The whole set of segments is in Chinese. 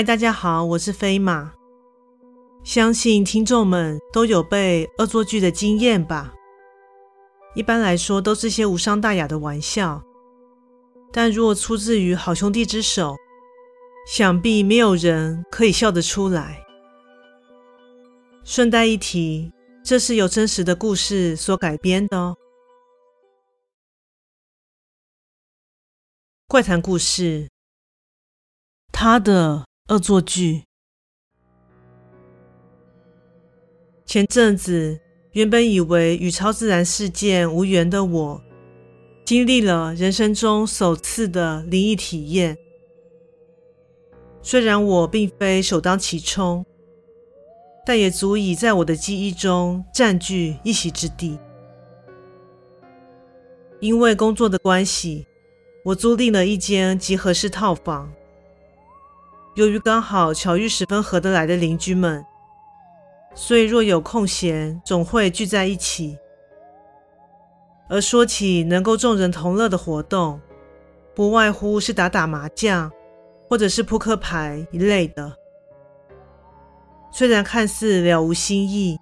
嗨，大家好，我是飞马。相信听众们都有被恶作剧的经验吧？一般来说，都是些无伤大雅的玩笑，但若出自于好兄弟之手，想必没有人可以笑得出来。顺带一提，这是由真实的故事所改编的哦。怪谈故事，他的。恶作剧。前阵子，原本以为与超自然事件无缘的我，经历了人生中首次的灵异体验。虽然我并非首当其冲，但也足以在我的记忆中占据一席之地。因为工作的关系，我租赁了一间集合式套房。由于刚好巧遇十分合得来的邻居们，所以若有空闲，总会聚在一起。而说起能够众人同乐的活动，不外乎是打打麻将，或者是扑克牌一类的。虽然看似了无新意，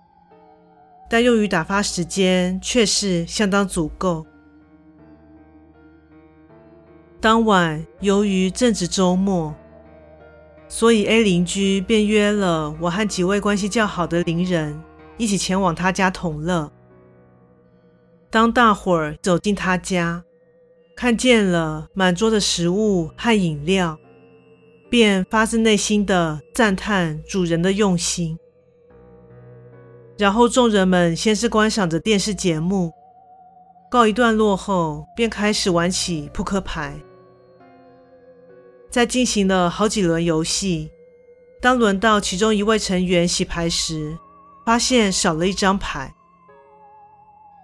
但用于打发时间却是相当足够。当晚由于正值周末。所以 A 邻居便约了我和几位关系较好的邻人一起前往他家同乐。当大伙儿走进他家，看见了满桌的食物和饮料，便发自内心的赞叹主人的用心。然后众人们先是观赏着电视节目，告一段落后，便开始玩起扑克牌。在进行了好几轮游戏，当轮到其中一位成员洗牌时，发现少了一张牌。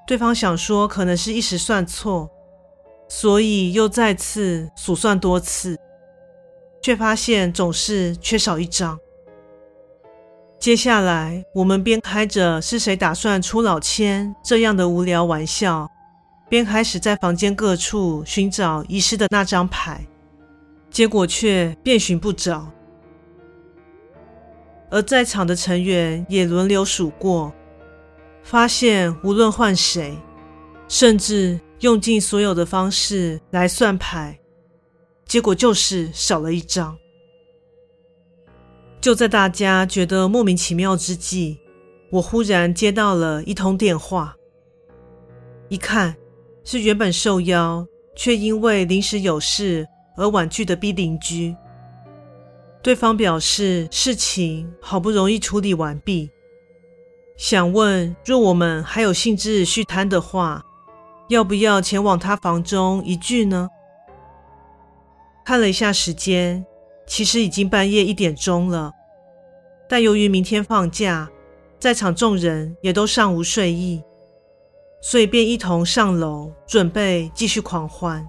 对方想说可能是一时算错，所以又再次数算多次，却发现总是缺少一张。接下来，我们边开着是谁打算出老千这样的无聊玩笑，边开始在房间各处寻找遗失的那张牌。结果却遍寻不着，而在场的成员也轮流数过，发现无论换谁，甚至用尽所有的方式来算牌，结果就是少了一张。就在大家觉得莫名其妙之际，我忽然接到了一通电话，一看是原本受邀，却因为临时有事。而婉拒的 B 邻居，对方表示事情好不容易处理完毕，想问若我们还有兴致续摊的话，要不要前往他房中一聚呢？看了一下时间，其实已经半夜一点钟了，但由于明天放假，在场众人也都尚无睡意，所以便一同上楼准备继续狂欢。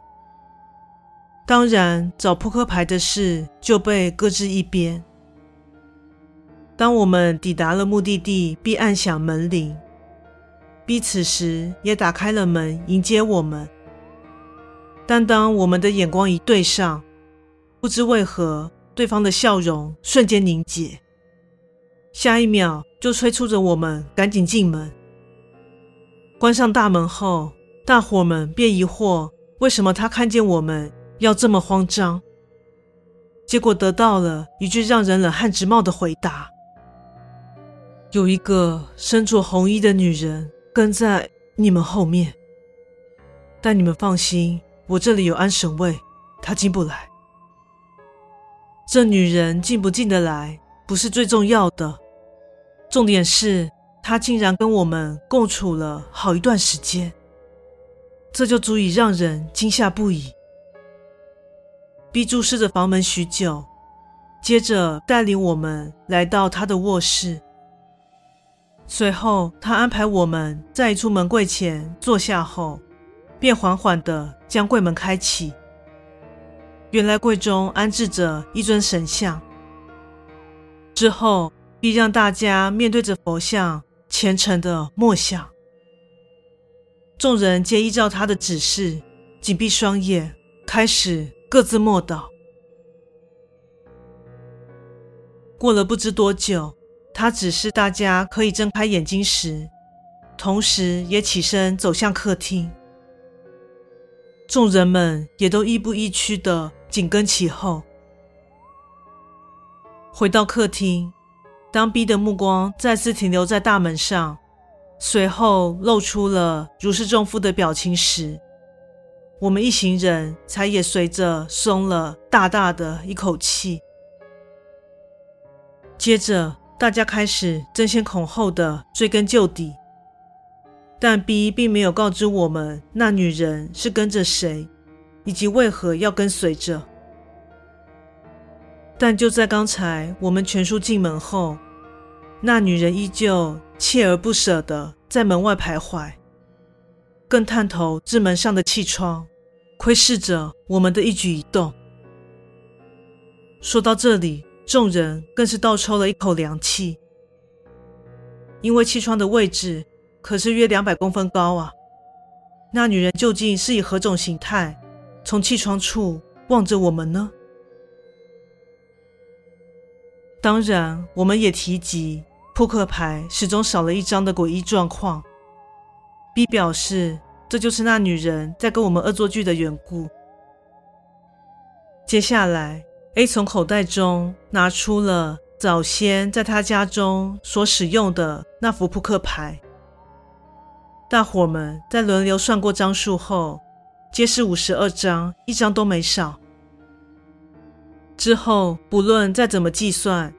当然，找扑克牌的事就被搁置一边。当我们抵达了目的地，并按响门铃，B 此时也打开了门迎接我们。但当我们的眼光一对上，不知为何，对方的笑容瞬间凝结，下一秒就催促着我们赶紧进门。关上大门后，大伙们便疑惑为什么他看见我们。要这么慌张，结果得到了一句让人冷汗直冒的回答：“有一个身着红衣的女人跟在你们后面，但你们放心，我这里有安神位，她进不来。这女人进不进得来不是最重要的，重点是她竟然跟我们共处了好一段时间，这就足以让人惊吓不已。” B 注视着房门许久，接着带领我们来到他的卧室。随后，他安排我们在一处门柜前坐下后，便缓缓地将柜门开启。原来柜中安置着一尊神像。之后，必让大家面对着佛像，虔诚地默想。众人皆依照他的指示，紧闭双眼，开始。各自默祷。过了不知多久，他指示大家可以睁开眼睛时，同时也起身走向客厅。众人们也都亦步亦趋的紧跟其后。回到客厅，当 B 的目光再次停留在大门上，随后露出了如释重负的表情时，我们一行人才也随着松了大大的一口气。接着，大家开始争先恐后的追根究底。但 B 并没有告知我们那女人是跟着谁，以及为何要跟随着。但就在刚才，我们全数进门后，那女人依旧锲而不舍的在门外徘徊，更探头至门上的气窗，窥视着我们的一举一动。说到这里，众人更是倒抽了一口凉气，因为气窗的位置。可是约两百公分高啊！那女人究竟是以何种形态从气窗处望着我们呢？当然，我们也提及扑克牌始终少了一张的诡异状况。B 表示，这就是那女人在跟我们恶作剧的缘故。接下来，A 从口袋中拿出了早先在他家中所使用的那副扑克牌。大伙们在轮流算过张数后，皆是五十二张，一张都没少。之后不论再怎么计算，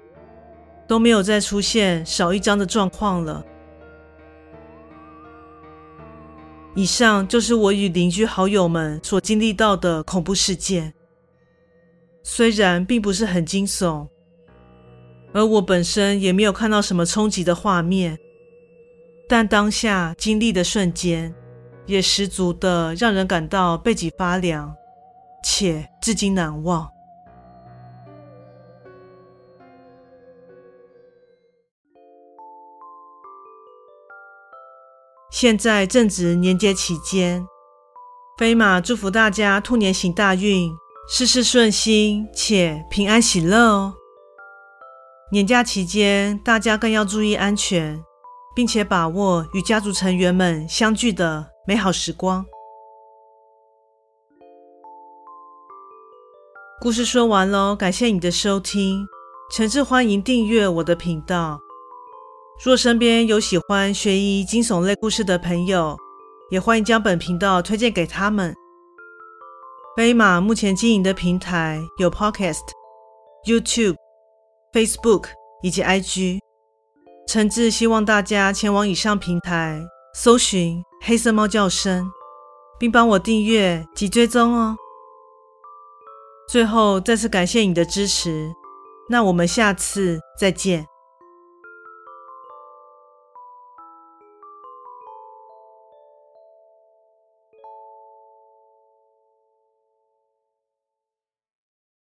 都没有再出现少一张的状况了。以上就是我与邻居好友们所经历到的恐怖事件，虽然并不是很惊悚，而我本身也没有看到什么冲击的画面。但当下经历的瞬间，也十足的让人感到背脊发凉，且至今难忘。现在正值年节期间，飞马祝福大家兔年行大运，事事顺心且平安喜乐哦。年假期间，大家更要注意安全。并且把握与家族成员们相聚的美好时光。故事说完喽，感谢你的收听，诚挚欢迎订阅我的频道。若身边有喜欢悬疑惊悚类故事的朋友，也欢迎将本频道推荐给他们。飞马目前经营的平台有 Podcast、YouTube、Facebook 以及 IG。诚挚希望大家前往以上平台搜寻“黑色猫叫声”，并帮我订阅及追踪哦。最后再次感谢你的支持，那我们下次再见。